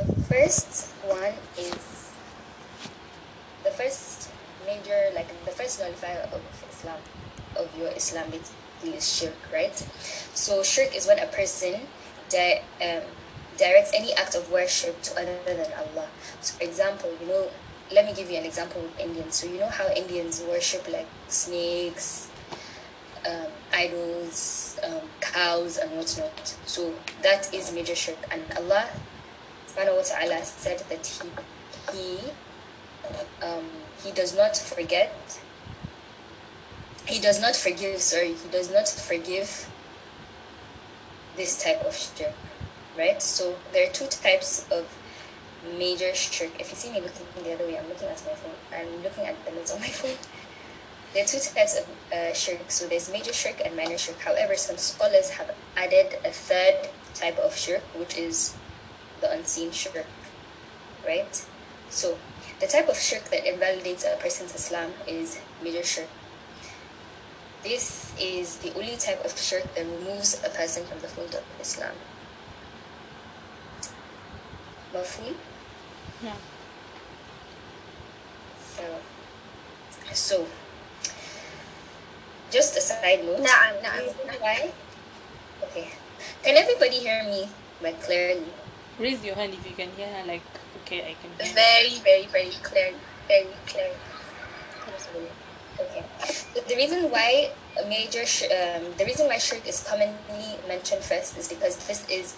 The first one is the first major, like the first nullifier of Islam, of your Islamic is shirk, right? So shirk is when a person di- um, directs any act of worship to other than Allah. So for example, you know, let me give you an example with Indians. So you know how Indians worship like snakes, um, idols, um, cows, and whatnot. So that is major shirk, and Allah subhanahu wa ta'ala said that he he um, he does not forget he does not forgive sorry he does not forgive this type of shirk right? So there are two types of major shirk. If you see me looking the other way i'm looking at my phone. I'm looking at the notes on my phone. There are two types of uh, shirk. So there's major shirk and minor shirk. However some scholars have added a third type of shirk which is the unseen shirk, right? So the type of shirk that invalidates a person's Islam is major shirk. This is the only type of shirk that removes a person from the fold of Islam. Mafum? Yeah. So, so, just a side note. Nah, nah, nah. Why? Okay. Can everybody hear me? But clearly. Raise your hand if you can hear her. Like, okay, I can hear. very very very clear very clear Okay. The, reason why a major sh- um, the reason why shirk is commonly mentioned first is because this is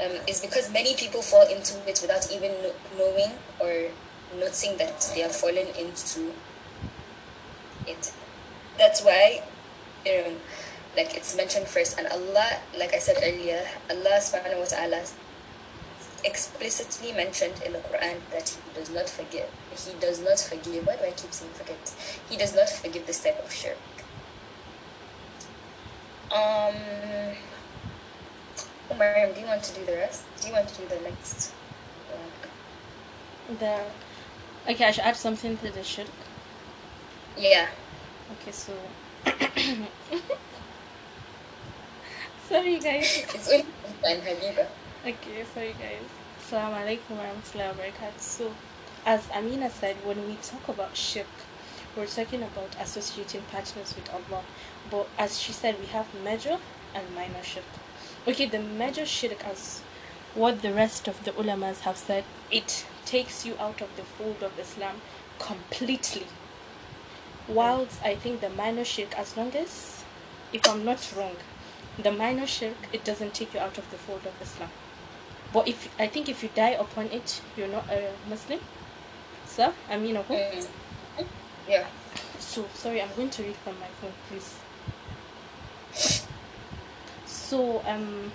um, is because many people fall into it without even kno- knowing or noticing that they have fallen into it. That's why um, like it's mentioned first and Allah like I said earlier Allah subhanahu wa ta'ala explicitly mentioned in the Quran that he does not forgive. He does not forgive. Why do I keep saying forget? He does not forgive this type of shirk. Um, oh, Mariam, do you want to do the rest? Do you want to do the next? one? The okay, I should add something to the shirk. Yeah. Okay, so sorry guys. It's only and Habiba. Okay, sorry guys. Assalamu alaikum warahmatullahi wabarakatuh. So, as Amina said, when we talk about shirk, we're talking about associating partners with Allah. But as she said, we have major and minor shirk. Okay, the major shirk, as what the rest of the ulamas have said, it takes you out of the fold of Islam completely. Whilst I think the minor shirk, as long as, if I'm not wrong, the minor shirk, it doesn't take you out of the fold of Islam. But if I think if you die upon it, you're not a Muslim. So I mean, okay. Mm. Yeah. So sorry, I'm going to read from my phone, please. So um,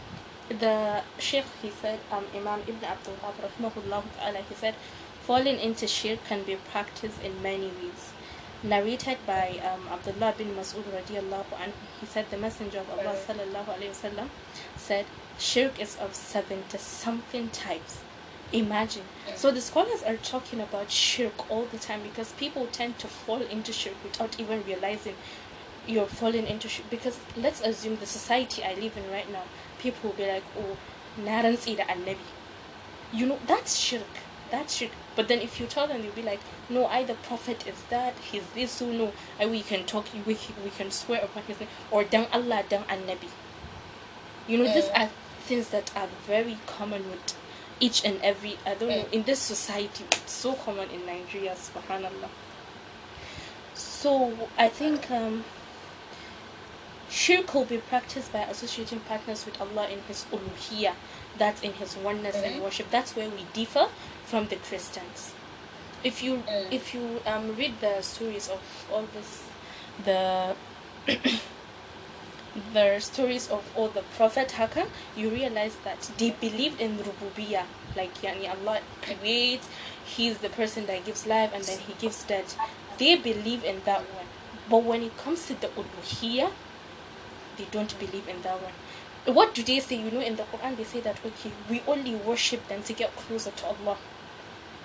the Sheikh he said um Imam Ibn Abdul Wahab ta'ala he said, falling into shirk can be practiced in many ways. Narrated by um, Abdullah bin Mas'ud radiallahu anhu, he said the Messenger of Allah sallallahu alayhi wasallam said, shirk is of 70 something types. Imagine. So the scholars are talking about shirk all the time because people tend to fall into shirk without even realizing you're falling into shirk. Because let's assume the society I live in right now, people will be like, oh, na rantsi. You know, that's shirk. That's shirk. But then if you tell them, they'll be like, no, I the prophet is that, he's this, so no, I, we can talk, we, we can swear upon his name, or down Allah, dan annabi. You know, these are things that are very common with each and every, I don't know, in this society, it's so common in Nigeria, subhanallah. So I think um, shirk will be practiced by associating partners with Allah in His uluhiyah, that's in His oneness and Mhm. worship. That's where we differ from the Christians. If you Mm. if you um, read the stories of all this, the the stories of all the Prophet Hakan, you realize that they believed in rububiyah, like yani Allah creates, He's the person that gives life and then He gives death. They believe in that one, but when it comes to the uluhiyah, they don't believe in that one. What do they say? You know, in the Quran, they say that okay, we only worship them to get closer to Allah.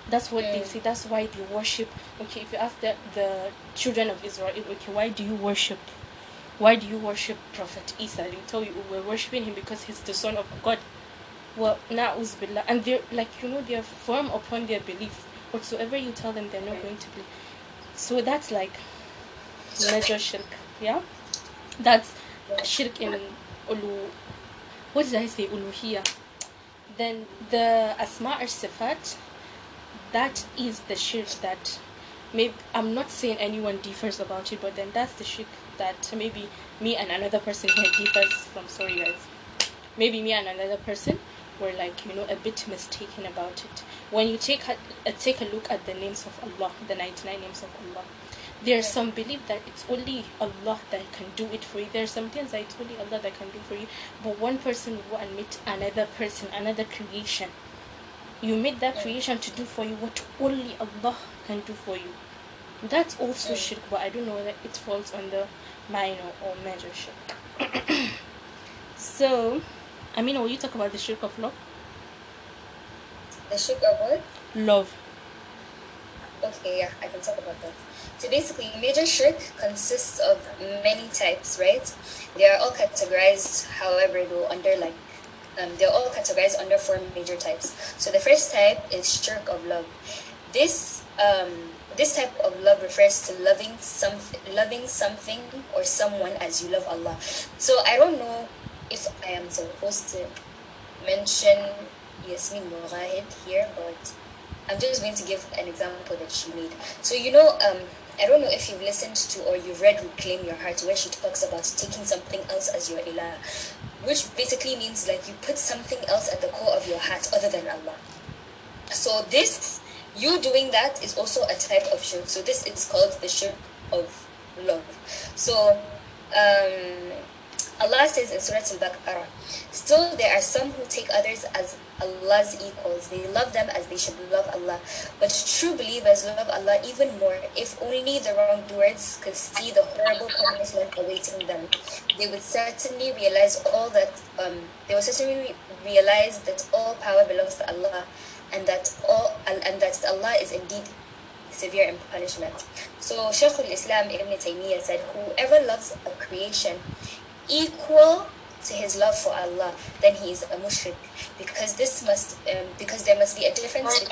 That's what they Mm. say. That's why they worship. Okay, if you ask the, the children of Israel, okay, why do you worship? Why do you worship Prophet Isa? They tell you we're worshiping him because he's the son of God. well, na'uz billah, and they're like you know they're firm upon their belief. Whatsoever you tell them, they're not going to believe. So that's like major shirk. Yeah, that's shirk in ulu. What did I say? Uluhiyah. Then the asma or sifat. That is the shirk that maybe I'm not saying anyone differs about it, but then that's the shirk that maybe me and another person here differs from. Sorry, guys. Maybe me and another person were like you know a bit mistaken about it. When you take a, take a look at the names of Allah, the 99 names of Allah, there's some belief that it's only Allah that can do it for you. There's some things that it's only Allah that can do for you, but one person will admit another person, another creation. You made that creation to do for you what only Allah can do for you. That's also shirk, but I don't know that it falls under minor or major shirk. so, I mean, will you talk about the shirk of love? The shirk of what? Love. Okay, yeah, I can talk about that. So basically, major shirk consists of many types, right? They are all categorized, however, though, under like, um, they're all categorized under four major types. So the first type is shirk of love. This um, this type of love refers to loving something, loving something or someone as you love Allah. So I don't know if I am supposed to mention Yasmin Mogahed here, but I'm just going to give an example that she made. So you know, um, I don't know if you've listened to or you've read Reclaim Your Heart, where she talks about taking something else as your ilah, which basically means like you put something else at the core of your heart other than Allah. So this, you doing that is also a type of shirk. So this is called the shirk of love. So um, Allah says in Surah Al-Baqarah, Still there are some who take others as Allah's equals. They love them as they should love Allah. But true believers love Allah even more. If only the wrongdoers could see the horrible punishment awaiting them, they would certainly realize all that um, they would certainly realize that all power belongs to Allah and that all and that Allah is indeed severe in punishment. So Shaykh al-Islam Ibn Taymiyyah said, whoever loves a creation equal to his love for Allah, then he is a mushrik. Because this must, um, because there must be a difference.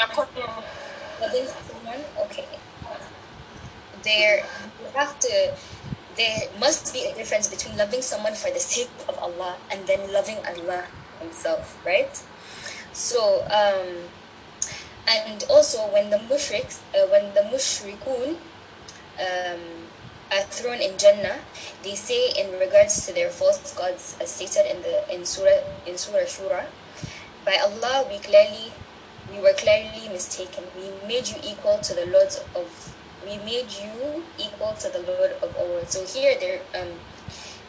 Loving someone, okay. There, you have to. There must be a difference between loving someone for the sake of Allah and then loving Allah Himself, right? So, um, and also when the mushriks, uh, when the mushrikun, um, are thrown in Jannah, they say in regards to their false gods, as stated in the in Surah in Surah Shura, by Allah we clearly we were clearly mistaken. We made you equal to the lords of we made you equal to the Lord of worlds. So here they um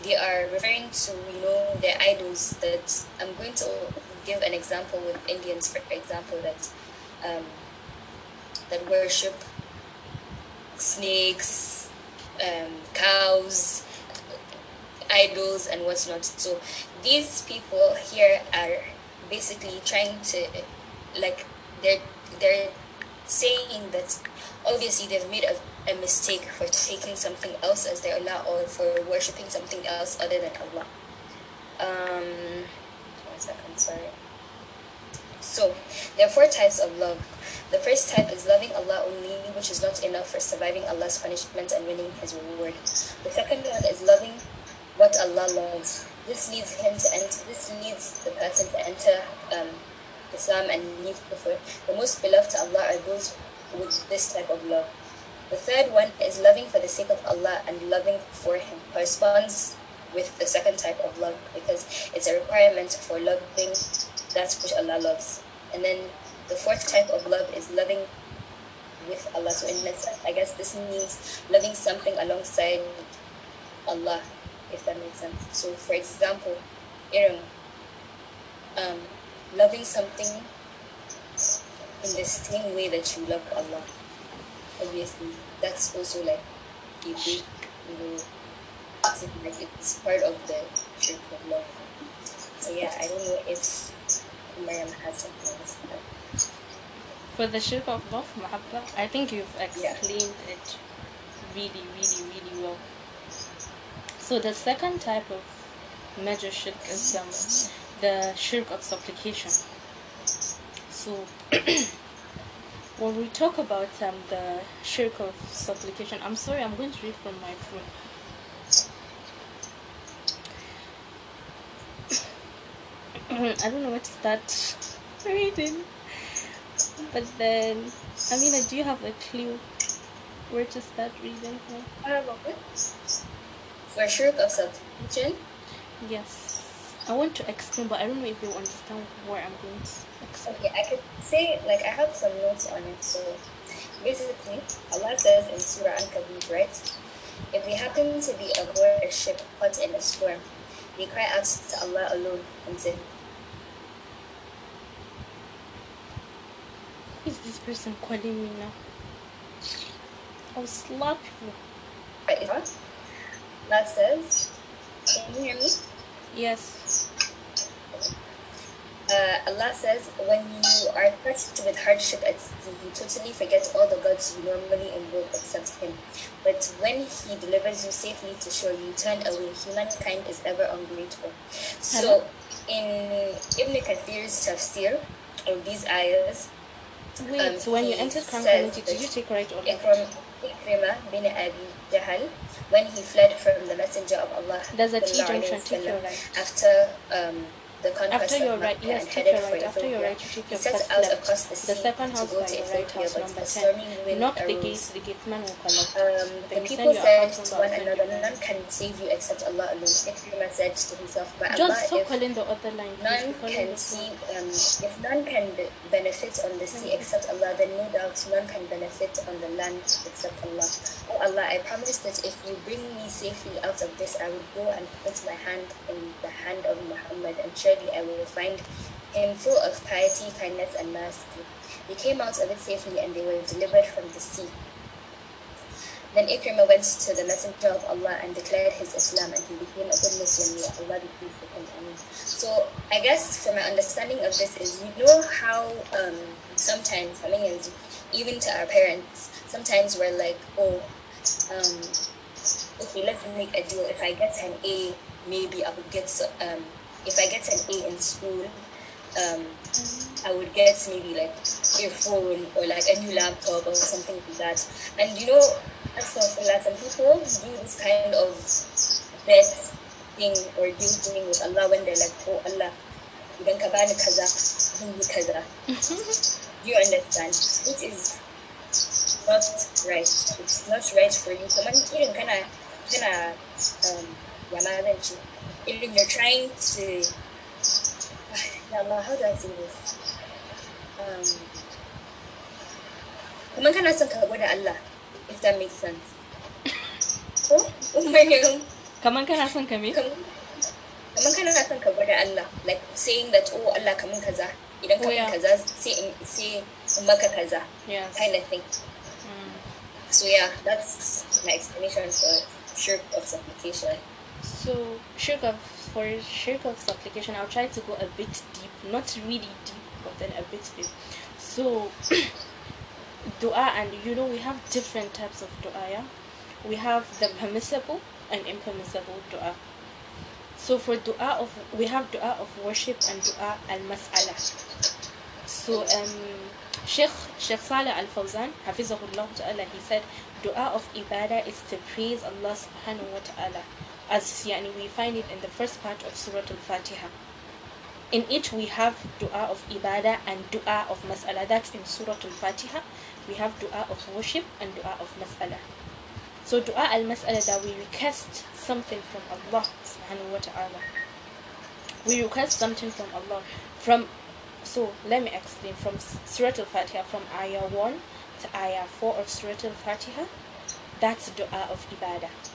they are referring to you know their idols that I'm going to give an example with Indians for example that um that worship snakes um, cows, idols, and whatnot. So these people here are basically trying to, like, they're they're saying that obviously they've made a, a mistake for taking something else as their Allah or for worshipping something else other than Allah. Um, one second, sorry. So, there are four types of love. The first type is loving Allah only, which is not enough for surviving Allah's punishment and winning His reward. The second one is loving what Allah loves. This leads him to enter. This leads the person to enter um, Islam and leave kufr. The most beloved to Allah are those with this type of love. The third one is loving for the sake of Allah and loving for Him. Corresponds with the second type of love because it's a requirement for loving that which Allah loves. And then the fourth type of love is loving with Allah. So in this, I guess this means loving something alongside Allah, if that makes sense. So for example, Iram, um, loving something in the same way that you love Allah. Obviously, that's also like a big, you know, like it's part of the trick of love. So yeah, I don't know if Mariam has something else for the shape of love, mahabba, I think you've explained it really, really, really well. So the second type of major shirk is um, the shirk of supplication. So, when we talk about um, the shirk of supplication, I'm sorry, I'm going to read from my phone. I don't know where to start reading. But then, I Amina, do you have a clue where to start reading from? I have a bit. For shirk of supplication, Yes. I want to explain, but I don't know if you understand where I'm going to explain. okay, I could say, like, I have some notes on it. So, basically, Allah says in Surah Al-Kabir, right? If they happen to be aboard a ship caught in a storm, they cry out to Allah alone and say, is this person calling me now? I'll slap you. Is what? Allah says, can you hear me? Yes. Uh, Allah says, when you are touched with hardship at sea, you totally forget all the gods you normally invoke except Him. But when He delivers you safely to shore, you turn away. Humankind is ever ungrateful. So, in Ibn Kathir's tafsir of these ayahs, Wait, Um, so when you entered community, did you take right order? Ikram, Ikrimah bin Abi Jahal, when he fled from the Messenger of Allah There's a T sallallahu junction, take your right. after um, the conquest After your of right, yes, take headed your for right. After your right, you take your set first out left. across the second to house go by to your right house, but number 10. stormy wind Knock the arose. gate, the gateman will collect. Um, the people said to one another, None can save you except Allah alone. Ikrimah said to himself, But Just Allah, stop if calling the other line. none can see, um, if none can be- benefit on the sea except Allah, then no doubt none can benefit on the land except Allah. Oh Allah, I promise that if you bring me safely out of this, I will go and put my hand in the hand of Muhammad, and surely I will find him full of piety, kindness, and mercy. They came out of it safely, and they were delivered from the sea. Then Ikrimah went to the Messenger of Allah and declared his Islam, and he became a good Muslim. May Allah be pleased with him. Ameen. So I guess from my understanding of this is, you know how um, sometimes, I mean, even to our parents, sometimes we're like, oh, um, okay, let's make a deal. If I get an A, maybe I will get, um, if I get an A in school, um, I would get maybe like a phone or like a new laptop or something like that. And you know, as for like some people do this kind of bet thing or deal thing with Allah when they're like, oh Allah, idan ka bani kaza, zan yi kaza. Do you understand? It is not right. It's not right for you. Kamar irin kana kana um ya ma zan ce irin you're trying to Allah, how do I say this? Um, kamar kana son ka haɗu da Allah, if that makes sense. Ko? Umarin, Kaman kana son ka me? kamar kamar kana son ka gwada Allah, like saying that, oh Allah kamun kaza, idan Oh, yeah. kaza sai in maka kaza, kind of thing. Mm. So yeah, that's my explanation for shirk of supplication. So, shirk for shirk of supplication, I'll try to go a bit deep, not really deep, but then a bit deep. So, dua, and you know, we have different types of dua. Yeah? We have the permissible and impermissible dua. So, for dua of we have dua of worship and dua al mas'ala. So, um, Sheikh Sheikh Saleh Al Fawzan, Hafizahullah Ta'ala, he said, Dua of ibadah is to praise Allah Subhanahu wa Ta'ala, as yani, we find it in the first part of Surah Al Fatiha. In it, we have dua of ibadah and dua of mas'ala. That's in Surah Al Fatiha. We have dua of worship and dua of mas'ala. So, dua al mas'ala that we request something from Allah Subhanahu wa Ta'ala. We request something from Allah. From so let me explain from Surah Al-Fatiha from Ayah 1 to Ayah 4 of Surah Al-Fatiha. That's dua of ibadah.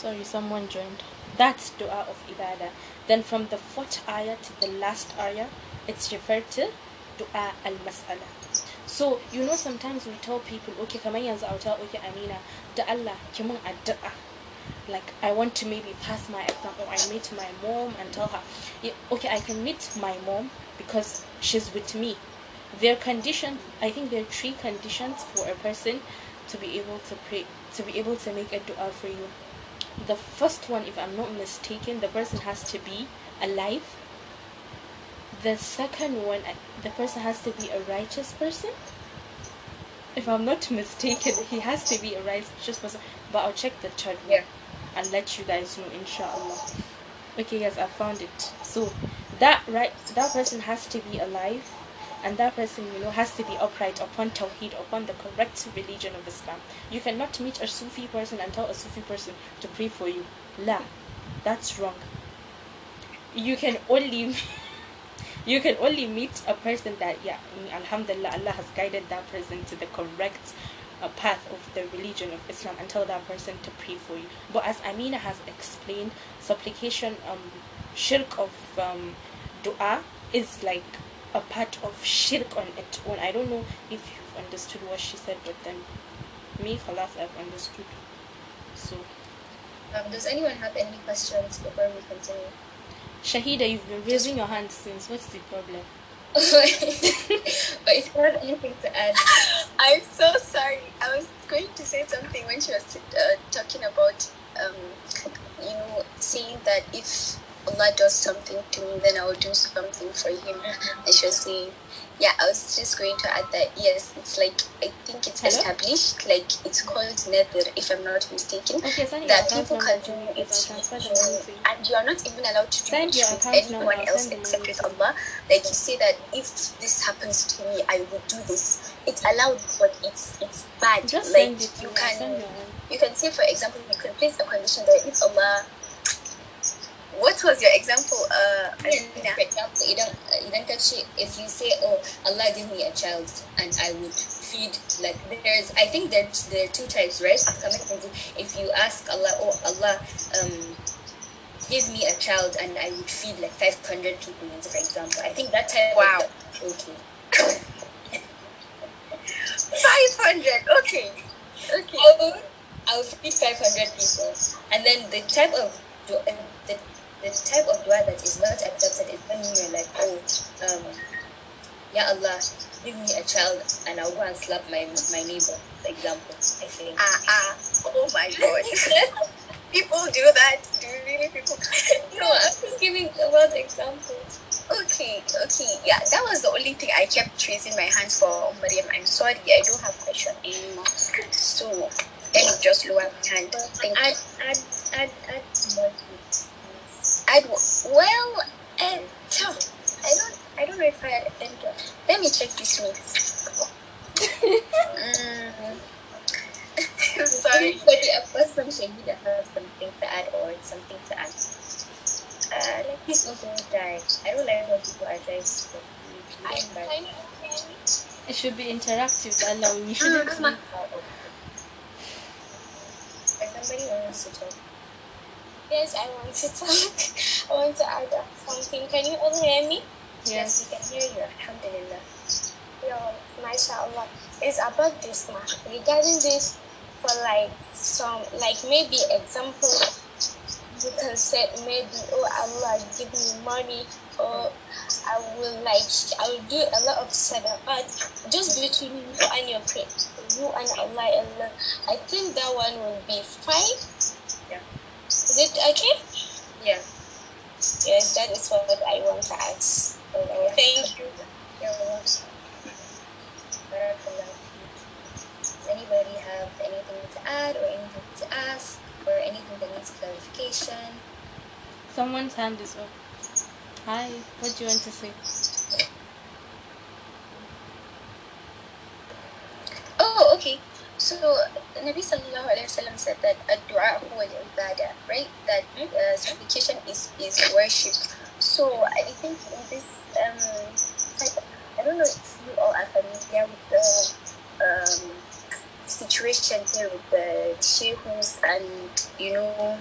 Sorry, someone joined. That's dua of ibadah. Then from the fourth ayah to the last ayah, it's referred to dua al-mas'ala. So, you know, sometimes we tell people, okay, kamar yanzu I'll tell, okay, Amina, da Allah, ki addu'a. Like, I want to maybe pass my exam, or I meet my mom and tell her, yeah, okay, I can meet my mom because she's with me. There are conditions, I think there are three conditions for a person to be able to pray, to be able to make a dua for you. The first one, if I'm not mistaken, the person has to be alive. The second one, uh, the person has to be a righteous person. If I'm not mistaken, he has to be a righteous person. But I'll check the third one Yeah. and let you guys know, inshallah. Okay, yes, I found it. So that right, that person has to be alive, and that person, you know, has to be upright upon Tawheed, upon the correct religion of Islam. You cannot meet a Sufi person and tell a Sufi person to pray for you. La, that's wrong. You can only. You can only meet a person that, yeah, Alhamdulillah, Allah has guided that person to the correct uh, path of the religion of Islam and tell that person to pray for you. But as Amina has explained, supplication, um, shirk of um, dua is like a part of shirk on its own. I don't know if you've understood what she said, but then me, Khalas, I've understood. So, Um, does anyone have any questions before we continue? Shahida, you've been raising your hand since. What's the problem? but if you have anything to add, I'm so sorry. I was going to say something when she was uh, talking about, um, you know, saying that if Allah does something to me, then I will do something for Him. And she was saying, yeah, I was just going to add that yes, it's like I think it's Hello? established, like it's called nadhr, if I'm not mistaken. Okay, That people can do it, because I'll transfer the money to you. and you are not even allowed to do Send it with number, anyone else except with. Allah. Like you say that if this happens to me, I would do this. It's allowed, but it's it's bad. Just like it you me. can Send you can say, for example, you can place a condition that if Allah. What was your example, uh, for Alina? example, idan idan ka ce if you say, "Oh, Allah give me a child and I would feed," like there's, I think there's there are two types, right? If you ask Allah, "Oh, Allah, um, give me a child and I would feed like 500 people," for example, I think that type. Wow. Of, okay. Five hundred. Okay. Okay. I will, I will feed 500 people. And then the type of uh, the, the type of dua that is not accepted is when you're like, oh, um, Ya Allah, give me a child and I'll go and slap my my neighbor, for example. I think. Ah ah. Oh my God. people do that. Do really people? no, I'm just giving a world example. Okay, okay, yeah, that was the only thing I kept raising my hands for, Mariam. I'm sorry, I don't have question anymore. So me just lower my hand. Thank you. Add, add, add, add more to it. I well, uh, I don't, I don't know if I enter. Let me check this mix. mm. Sorry. A person Shahida has something to add or something to add. Uh, let me Please don't die. I don't like when people are dying. I, please don't die. kind of It should be interactive, Allah. We shouldn't Mm, If somebody wants to talk. Yes, I want to talk. I want to add up something. Can you all hear me? Yes, Yes. we can hear you. Alhamdulillah. Yo, mashallah. It's about this now. Regarding this, for like some, like maybe example, you can say maybe, oh Allah, give me money, or I will like, I will do a lot of sadaqat just between you and your prayer, you and Allah alone. I think that one will be fine. Yeah. Is it okay? Yeah. Yes, that is what I want to ask. Thank you. You're welcome. Does anybody have anything to add or anything to ask or anything that needs clarification? Someone's hand is up. Hi, what do you want to say? Oh, okay. So, Nabi sallallahu alaihi wasallam said that ad-du'a huwa al-ibadah, right? That uh, supplication is is worship. So, I think in this um type of, I don't know if you all are familiar with the um situation here with the sheikhs and you know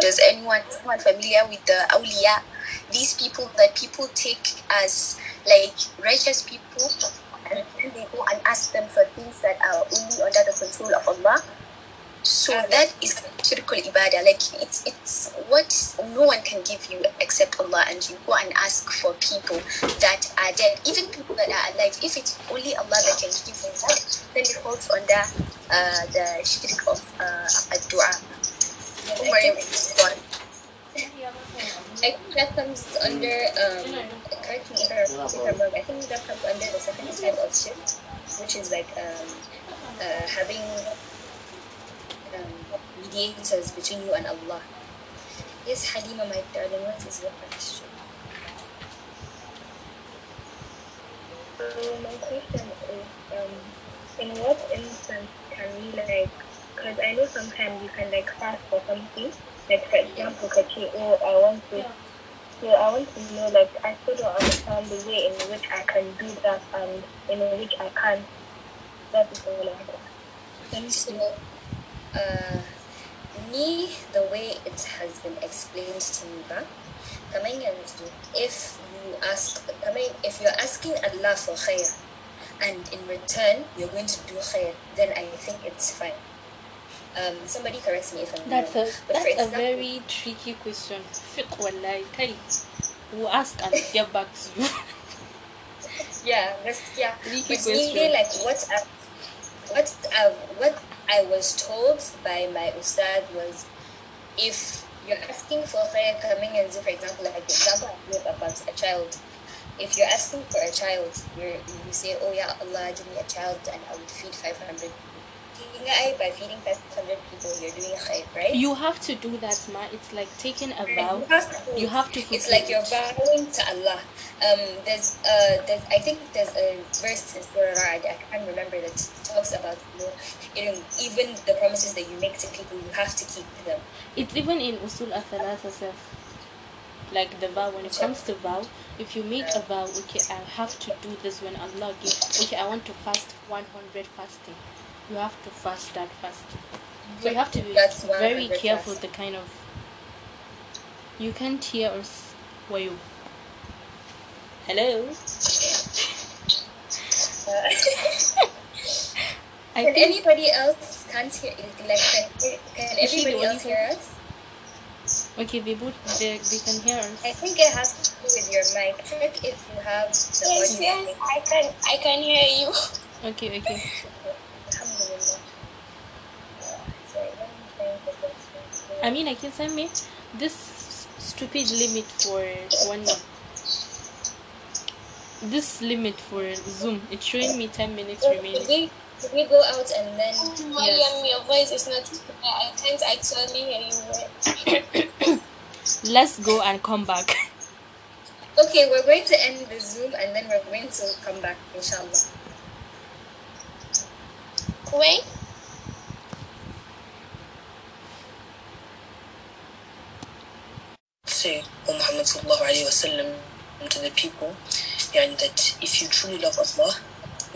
does anyone anyone familiar with the awliya these people that people take as like righteous people and then they go and ask them for things that are only under the control of Allah. So that is shirkul ibadah. Like it's it's what no one can give you except Allah. And you go and ask for people that are dead. Even people that are alive. If it's only Allah that can give you that then it falls under uh, the shirk of uh, ad-du'a I think, that comes under, um, correct me if I think that comes under the second type of shirk, which is like um, uh, having um, mediators between you and Allah. Yes, Halima, my darling, what is your question? So my question is, um, in what instance can we like, because I know sometimes you can like fast for something, like for example, kachi, oh, I want to, so I want to know, like, I still don't understand the way in which I can do that and in which I can't. That is all I have. Uh, me, the way it has been explained to me, yanzu, if you ask, if you're asking Allah for khair, and in return you're going to do khair, then I think it's fine. Um, somebody corrects me if I'm That's wrong. a But that's a very tricky question. Fiqh wallahi kai. We'll ask and get back to you. Yeah, that's yeah. Tricky But really, question. like what I, what I, what I was told by my ustad was, if you're asking for khair coming in, for example, like the example I gave about a child. If you're asking for a child, you're, you say, "Oh yeah, Allah, give me a child, and I would feed 500 people." By feeding 500 people, you're doing khair, right? You have to do that, ma. It's like taking a vow. You have to. You have to It's like you're vowing to Allah. Um, there's uh, there's I think there's a verse in Surah Ra'd, I can't remember that talks about you know, even the promises that you make to people, you have to keep them. It's even in usul athalatha self. Like the vow, when it comes to vow, if you make a vow, okay, I have to do this when Allah gives. Okay, I want to fast 100 fasting. You have to fast that fasting. So you have to be That's very careful fast. the kind of. You can't hear us. Were you? Hello? Uh, I can think anybody else can't hear? Like, can, can Is she the everybody only else hear us? okay, they both they, they can hear us. I think it has to do with your mic. Check if you have the Yes, audio. yes, I can, I can hear you. Okay, okay. Alhamdulillah. Sorry, let me find the first one. I mean, I can send me this stupid limit for one. This limit for Zoom, it's showing me 10 minutes remaining. we, could we go out and then Mariam, your voice is not. I can't actually hear you. Let's go and come back. Okay, we're going to end the Zoom and then we're going to come back, inshallah. Wait. Say, O Muhammad sallallahu alayhi wasallam to the people, and that if you truly love Allah,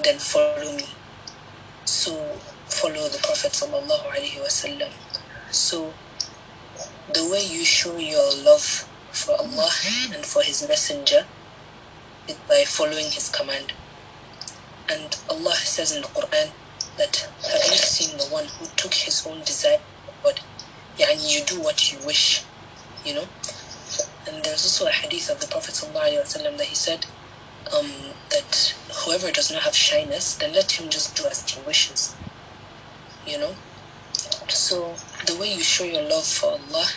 then follow me. So follow the Prophet wasallam. So the way you show your love for Allah and for His Messenger is by following His command. And Allah says in the Quran that have you seen the one who took his own desire? But yani you do what you wish, you know. And there's also a hadith of the Prophet that he said um, that whoever does not have shyness, then let him just do as he wishes. You know? So the way you show your love for Allah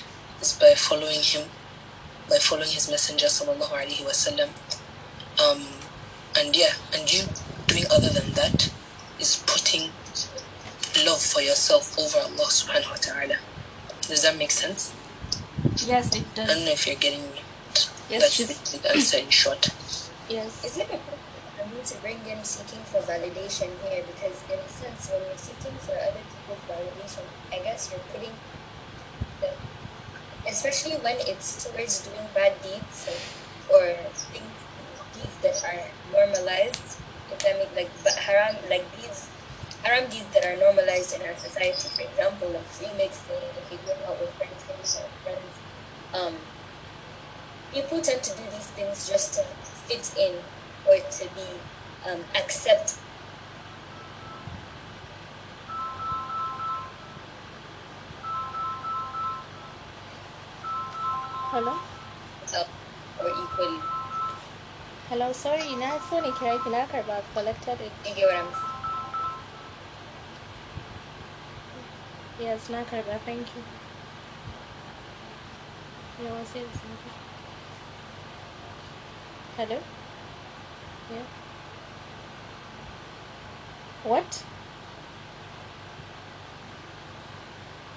is by following him, by following his messenger sallallahu alaihi wasallam. Um, and yeah, and you doing other than that is putting love for yourself over Allah subhanahu wa ta'ala. Does that make sense? Yes, it does. I don't know if you're getting me. Yes, That's she's- the the answer in short. Yes. Is it important for me to bring in seeking for validation here? Because in a sense, when you're seeking for other people's validation, I guess you're putting the, especially when it's towards doing bad deeds like, or things, deeds that are normalized. If that make like but haram, like deeds, haram deeds that are normalized in our society. For example, like free mixing, if you're going out with friends, friends. Um, people tend to do these things just to fit in or to be um, accepted Hello? or equally. Hello, sorry, na so ne kira ki na karba collected it. You get what I'm Yes, na karba, thank you. No, I said something. Hello? Yeah. What?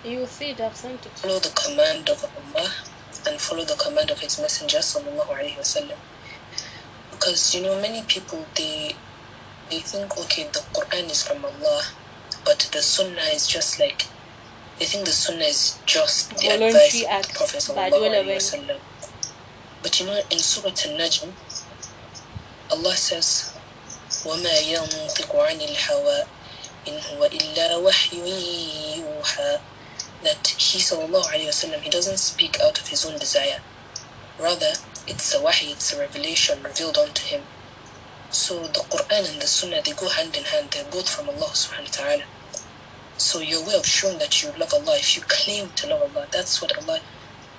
You see it, I've sent it. Follow the command of Allah and follow the command of His Messenger sallallahu alaihi wasallam. Because you know, many people they they think okay, the Quran is from Allah, but the Sunnah is just like they think the Sunnah is just the Voluntary advice of act the Prophet by sallallahu Dawla alaihi Bani. wasallam. But you know, in Surah Al-Najm, Allah says, وَمَا يَنطِقُ عَنِ الْهَوَىٰ إِنْ هُوَ إِلَّا وَحْيٌ يُوحَىٰ That he sallallahu alayhi wasallam, he doesn't speak out of his own desire. Rather, it's a wahy, it's a revelation revealed unto him. So the Quran and the Sunnah, they go hand in hand. They're both from Allah subhanahu wa ta'ala. So your way of showing that you love Allah, if you claim to love Allah, that's what Allah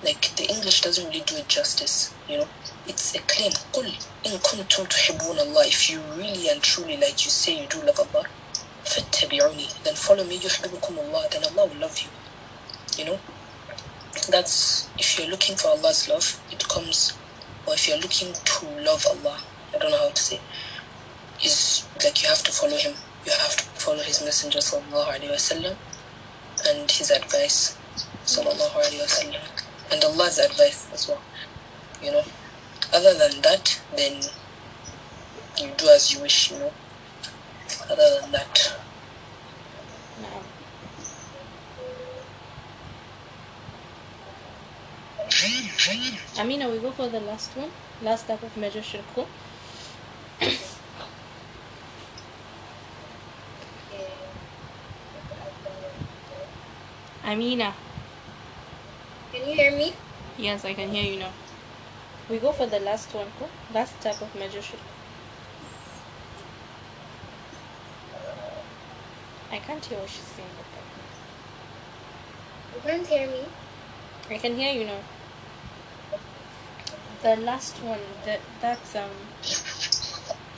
like the English doesn't really do it justice, you know. It's a claim. قُلْ إِن كُنْتُمْ تُحِبُّونَ اللَّهِ If you really and truly, like you say, you do love Allah, فَاتَّبِعُونِي Then follow me, يُحْبِبُكُمُ اللَّهِ Then Allah will love you. You know? That's, if you're looking for Allah's love, it comes, or if you're looking to love Allah, I don't know how to say, is like you have to follow Him. you have to follow His Messenger, sallallahu alayhi wasallam, and His advice, sallallahu alayhi wasallam and Allah's advice as well. You know, other than that, then you do as you wish. You know, other than that, Na'am. Amina, we go for the last one. Last type of major shirku. Amina. Can you hear me? Yes, I can hear you now. We go for the last one, cool? Last type of major shirku. I can't hear what she's saying. but You can't hear me? I can hear you now. The last one, that that's um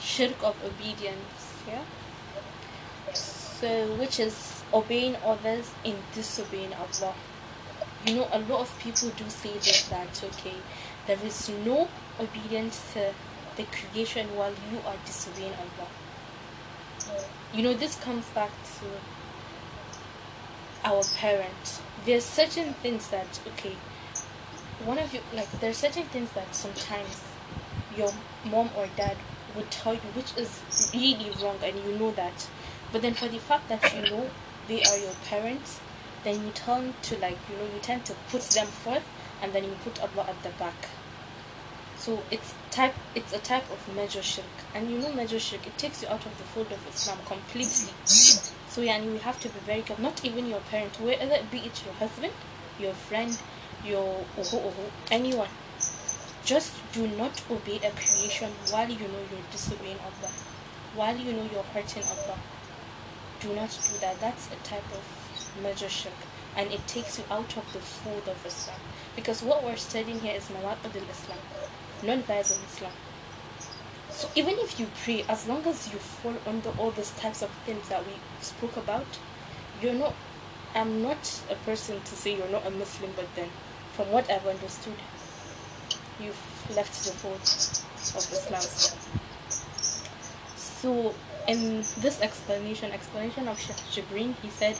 shirk of obedience, yeah. So which is obeying others in disobeying Allah. You know, a lot of people do say this that okay, there is no obedience to the creation while you are disobeying Allah. You know, this comes back to our parents. There's certain things that okay, one of you like there's certain things that sometimes your mom or dad would tell you which is really wrong and you know that. But then for the fact that you know they are your parents, then you turn to like you know you tend to put them forth and then you put Allah at the back. So it's type it's a type of major shirk. And you know major shirk, it takes you out of the fold of Islam completely. So yeah, and you have to be very careful. Not even your parent, whether it be it your husband, your friend, your uhu uhu, anyone. Just do not obey a creation while you know you're disobeying Allah. While you know you're hurting Allah. Do not do that. That's a type of major shirk. And it takes you out of the fold of Islam. Because what we're studying here is Nawaqid al-Islam, non-vice of Islam. So even if you pray, as long as you fall under all these types of things that we spoke about, you're not. I'm not a person to say you're not a Muslim, but then, from what I've understood, you've left the fold of Islam. So, in this explanation, explanation of Sheikh Jibrin, he said,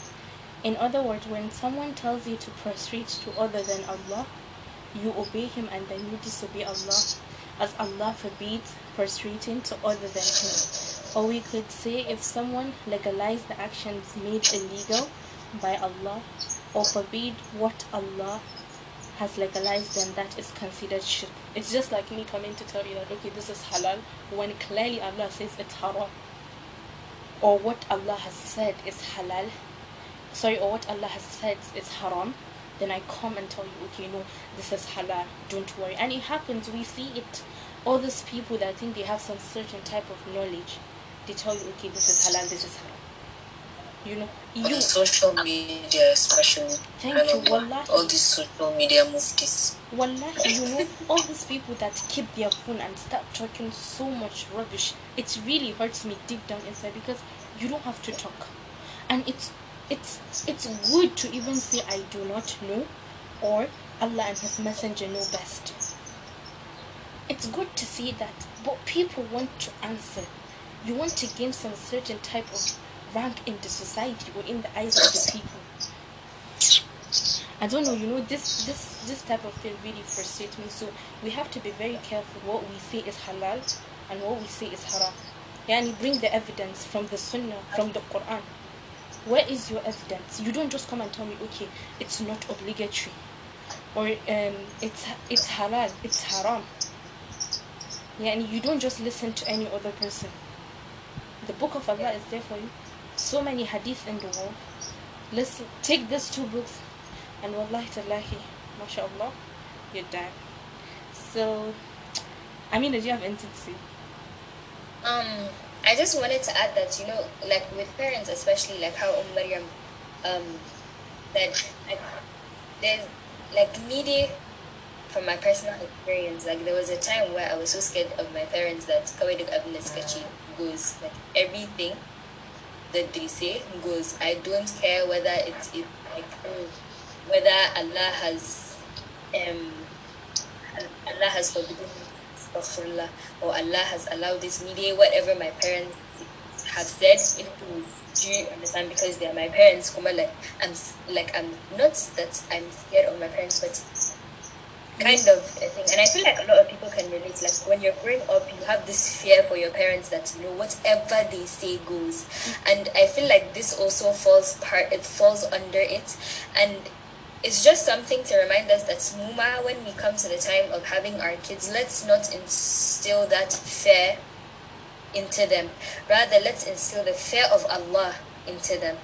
in other words, when someone tells you to prostrate to other than Allah, you obey him and then you disobey Allah, as Allah forbids prostrating to other than him. Or we could say if someone legalized the actions made illegal by Allah, or forbid what Allah has legalized, them that is considered shirk. It's just like me coming to tell you that okay, this is halal when clearly Allah says it's haram. Or what Allah has said is halal. Sorry, or what Allah has said is haram. Then I come and tell you, okay, no, this is halal. Don't worry. And it happens. We see it. All these people that think they have some certain type of knowledge, they tell you, okay, this is halal. This is haram. You know, on you social media, especially, Thank you, wallahi. all these social media muftis. Wallahi, you know, all these people that keep their phone and start talking so much rubbish, it really hurts me deep down inside because you don't have to talk. And it's it's it's good to even say I do not know or Allah and His Messenger know best. it's good to see that, but people want to answer. You want to gain some certain type of rank in the society or in the eyes of the people. I don't know, you know, this this this type of thing really frustrates me. So we have to be very careful what we say is halal and what we say is haram. Yeah, Yani bring the evidence from the sunnah, from the Quran. Where is your evidence? You don't just come and tell me, okay, it's not obligatory. Or um, it's it's halal, it's haram. Yeah, and you don't just listen to any other person. The book of Allah is there for you. So many hadith in the world. Let's take these two books and wallahi tallahi, mashallah, you're done. So, I mean, did you have say? Um, I just wanted to add that, you know, like with parents, especially like how Umm Maryam, um, that like, there's like needy from my personal experience, like there was a time where I was so scared of my parents that Kawadik Ibn Skachi goes like everything that they say goes. I don't care whether it's it, like whether Allah has um Allah has forbidden astaghfirullah or Allah has allowed this media, whatever my parents have said, it do you understand? Because they are my parents, Kuma like I'm like I'm not that I'm scared of my parents, but kind of a thing. And I feel like a lot of people can relate. Like when you're growing up, you have this fear for your parents that you know whatever they say goes. And I feel like this also falls part. It falls under it, and it's just something to remind us that Muma, when we come to the time of having our kids, let's not instill that fear into them. Rather, let's instill the fear of Allah into them.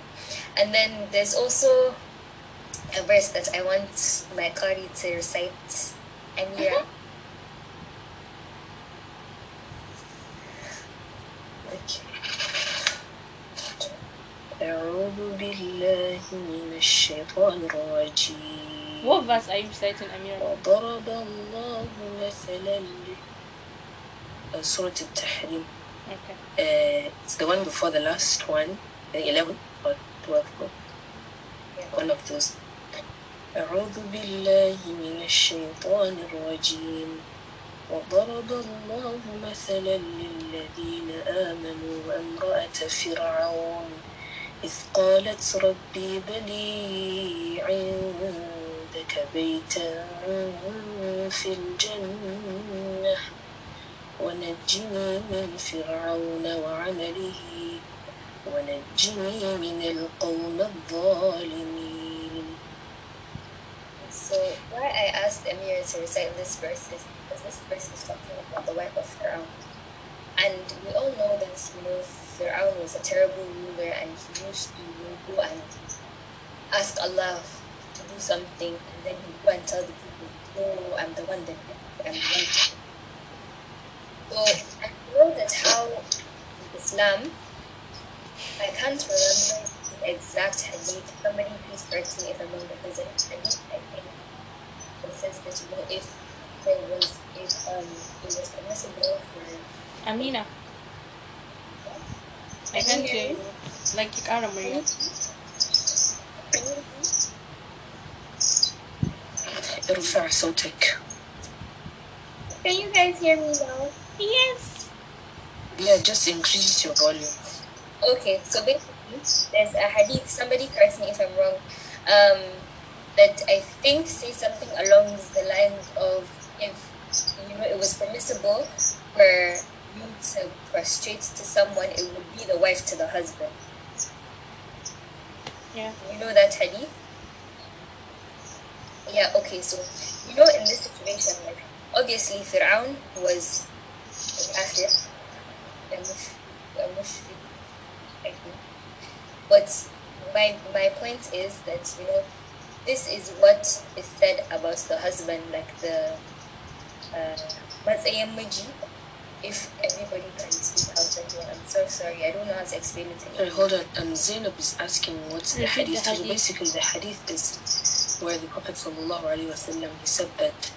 And then there's also a verse that I want my Qari to recite. Amira. أعوذ بالله من الشيطان الرجيم What verse are you reciting, Amira? وضرب الله مثلا ل- uh, سورة التحريم Okay. uh, it's the one before the last one the 11 or 12 one of those أعوذ بالله من الشيطان الرجيم. وضرب الله مثلا للذين آمنوا امرأة فرعون. إذ قالت ربي بني عندك بيتا في الجنة. ونجني من فرعون وعمله. ونجني من القوم الظالمين. Asked Amir to recite this verse is because this verse is talking about the wife of Pharaoh. And we all know that, you know, Pharaoh was a terrible ruler and he used to go and ask Allah to do something and then he go and tell the people, oh, I'm the one that I'm the one. So I know that how Islam, I can't remember the exact hadith. Somebody please correct me if I'm wrong because it's hadith, I think It says that, you know, if there was, if um, it was permissible for Amina, I can't hear you. Like you can't Maria. ارفع صوتك Can you guys hear me now? Yes. yeah just increase your volume Okay, so basically, there's a hadith, somebody correct me if I'm wrong, um, that I think says something along the lines of if, you know, it was permissible for you to prostrate to someone, it would be the wife to the husband. Yeah. You know that hadith? Yeah, okay, so, you know, in this situation, like, obviously, Fir'aun was a kafir, a mush- a mushrik, I think. But my my point is that you know this is what is said about the husband, like the uh, matsayin miji. If everybody can speak out again, I'm so sorry. I don't know how to explain it. Sorry, hold on. Um, Zainab is asking what's the Repeat the hadith. So hadith. basically, the hadith is where the Prophet sallallahu alaihi wasallam he said that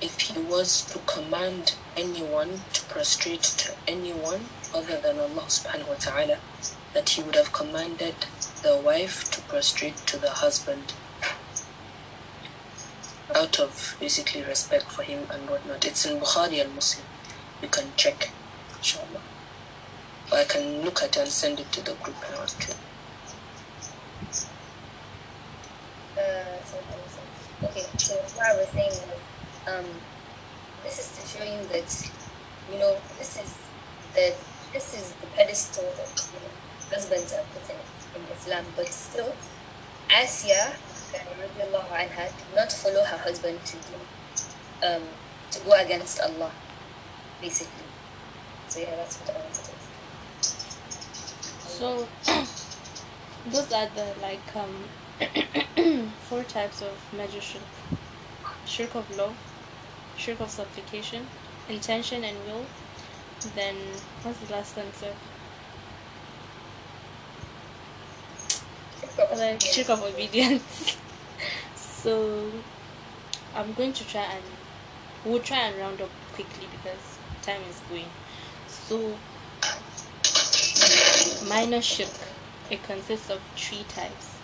if he was to command anyone to prostrate to anyone other than Allah subhanahu wa taala, that he would have commanded the wife to prostrate to the husband. Out of basically respect for him and whatnot. It's in Bukhari and Muslim. You can check, inshallah. I can look at it and send it to the group and ask you. Uh, okay, so what I was saying was, um, this is to show you that, you know, this is the this is the pedestal that you know, husbands are put in in Islam, but still, radiallahu anha, did not follow her husband to do, um, to go against Allah, basically. So yeah, that's what I wanted to say. So those are the like um four types of major shirk. Shirk of love, shirk of supplication, intention and will. Then what's the last one, sir? Like shirk of obedience. so I'm going to try and we'll try and round up quickly because time is going. So minor shirk. It consists of three types.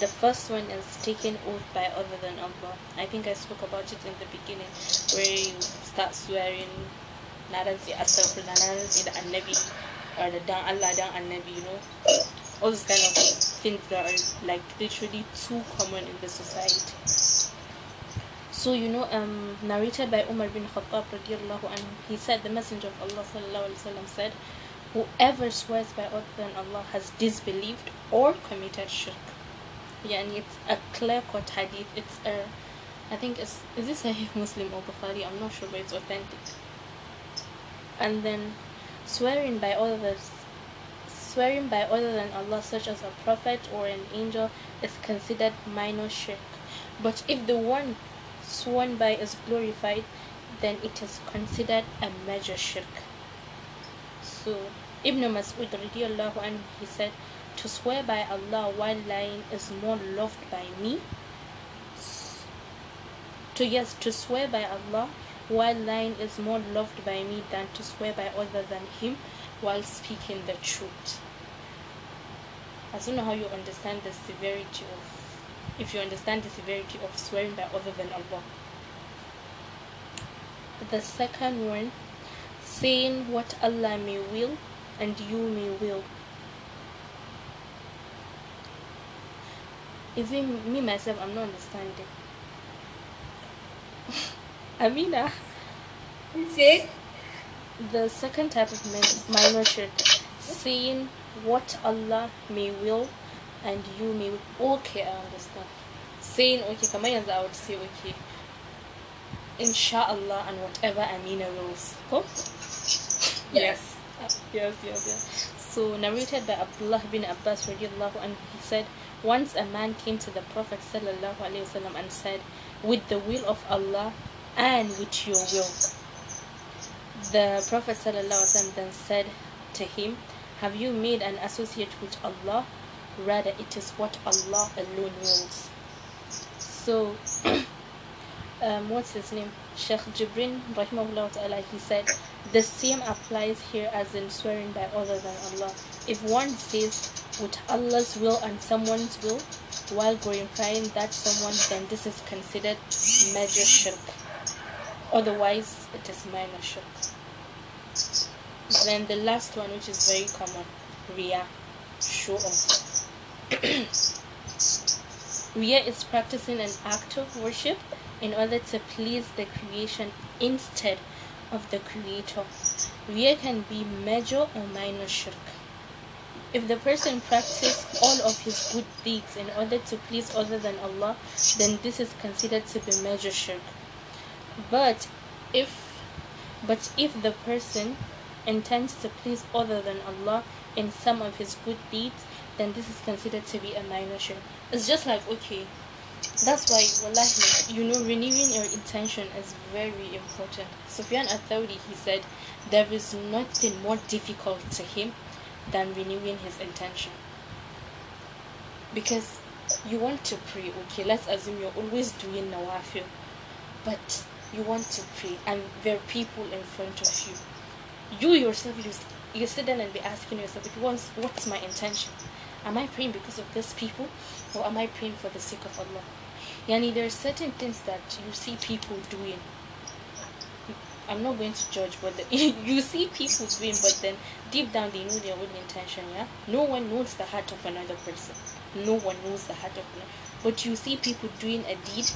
The first one is taking oath by other than Allah. I think I spoke about it in the beginning, where you start swearing, Naransi Astaghfirullah, Naransi the Annabi, or the Dan Allah, Dan Annabi, you know. All those kind of things that are like literally too common in the society. So you know, um, narrated by Umar bin Khattab radiallahu anhu, he said the Messenger of Allah sallallahu said, "Whoever swears by other than Allah has disbelieved or committed shirk." Yeah, and it's a clear-cut hadith. It's a, I think it's is this a Muslim or Bukhari? I'm not sure, but it's authentic. And then, swearing by others, swearing by other than Allah, such as a prophet or an angel, is considered minor shirk. But if the one sworn by is glorified, then it is considered a major shirk. So Ibn Mas'ud he said, To swear by Allah while lying is more loved by me. To yes, to swear by Allah while lying is more loved by me than to swear by other than him while speaking the truth. I don't know how you understand the severity of if you understand the severity of swearing by other than Allah. The second one, saying what Allah may will and you may will. Even me myself, I'm not understanding. Amina. See? The second type of min- minor shirk, saying what Allah may will and you may will. Okay, I understand. Saying okay, kamar yanzu I would say okay. Inshallah and whatever Amina wills. Cool? Yes. Uh, Yes, yes, yes. So narrated by Abdullah bin Abbas radiallahu anhu, he said, Once a man came to the Prophet sallallahu alaihi wasallam and said, With the will of Allah and with your will. The Prophet wasallam then said to him, Have you made an associate with Allah? Rather, it is what Allah alone wills. So, um, what's his name? Sheikh Jibrin, rahimahullah he said, the same applies here as in swearing by other than Allah. If one says with Allah's will and someone's will while glorifying that someone, then this is considered major shirk. Otherwise, it is minor shirk. Then the last one, which is very common, Riyah, show off. Riyah is practicing an act of worship in order to please the creation instead of the creator. Riyah can be major or minor shirk. If the person practices all of his good deeds in order to please other than Allah, then this is considered to be major shirk. But if but if the person intends to please other than Allah in some of his good deeds, then this is considered to be a minor shirk. It's just like okay, that's why, wallahi, you know, renewing your intention is very important. Sufyan Athawri, he said, there is nothing more difficult to him than renewing his intention. Because you want to pray, okay, let's assume you're always doing nawafil, but you want to pray and there are people in front of you. You yourself, you, you sit down and be asking yourself, what's, what's my intention? Am I praying because of these people or am I praying for the sake of Allah? Yani there are certain things that you see people doing. I'm not going to judge, but the, you see people doing, but then deep down they know their own intention. Yeah, no one knows the heart of another person. No one knows the heart of another. But you see people doing a deed,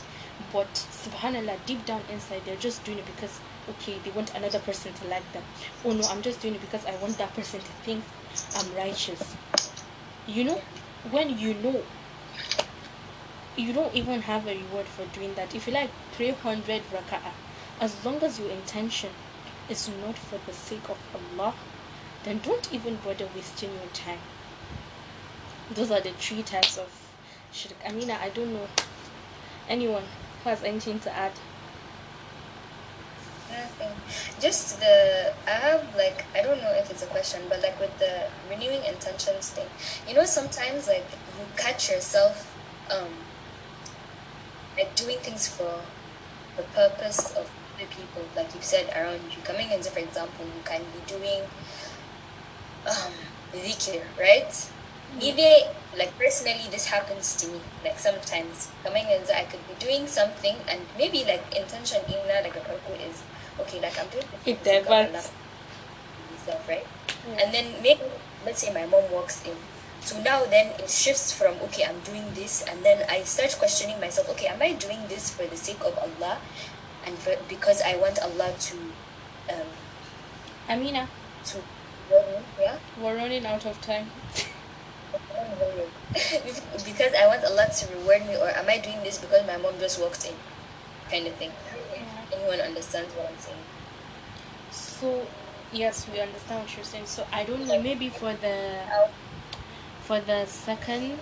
but subhanallah, deep down inside they're just doing it because okay, they want another person to like them. Oh no, I'm just doing it because I want that person to think I'm righteous. You know, when you know you don't even have a reward for doing that. If you like 300 raka'ah, as long as your intention is not for the sake of Allah, then don't even bother wasting your time. Those are the three types of shirk. I mean, I don't know anyone has anything to add. Nothing. Just the I have like I don't know if it's a question, but like with the renewing intentions thing, you know sometimes like you catch yourself um like doing things for the purpose of the people, like you said around you. Coming into for example, you can be doing um dhikr, right? Maybe like personally this happens to me. Like sometimes coming in I could be doing something and maybe like intention in like a is okay, like I'm doing It this because Allah diverts. stuff, right? Yeah. And then maybe let's say my mom walks in. So now then it shifts from okay, I'm doing this and then I start questioning myself, okay, am I doing this for the sake of Allah and for, because I want Allah to um Amina, to me, yeah? we're running out of time. because I want Allah to reward me or am I doing this because my mom just walked in? Kind of thing. Anyone understands what I'm saying? So yes, we understand what you're saying. So I don't know. Maybe for the for the second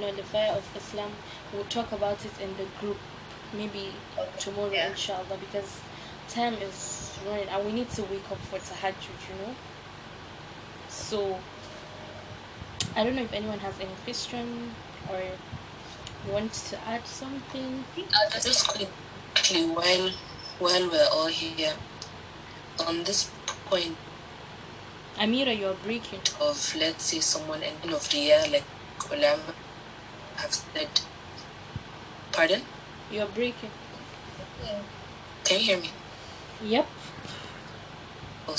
nullifier of Islam, we'll talk about it in the group. Maybe tomorrow, Yeah. inshallah, because time is running and we need to wake up for tahajjud. You know. So I don't know if anyone has any question or wants to add something. I'll just quickly, while while we're all here, on this point Amira, you're breaking. of let's say someone ending of the year, like ulama have said. Pardon? You're breaking. Can you hear me? Yep. Oh.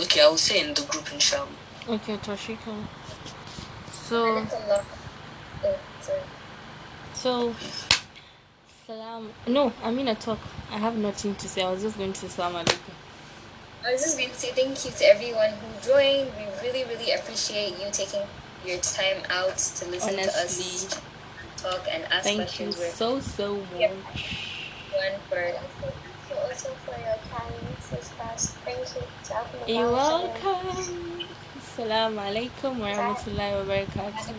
Okay, I will say in the group, inshallah. Okay, Tashika. So. Sorry. Eh. So, salam. No, I'm in a talk. I have nothing to say. I was just going to say salam alaikum. I was just going to say thank you to everyone who joined. We really, really appreciate you taking your time out to listen to us Honestly, talk and ask thank you questions. We're so so Yep. much. one for Thank you also for your time, sisters. Thank you. You're welcome. Assalamu alaikum wa rahmatullahi wa barakatuh.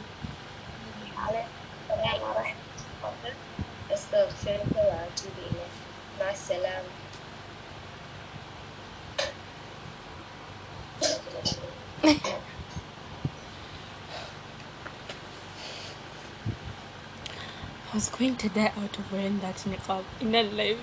Alaikum salam wa rahmatullah. استغفرك واتوب اليك مع السلامه I was going to die out of wearing that niqab in that life.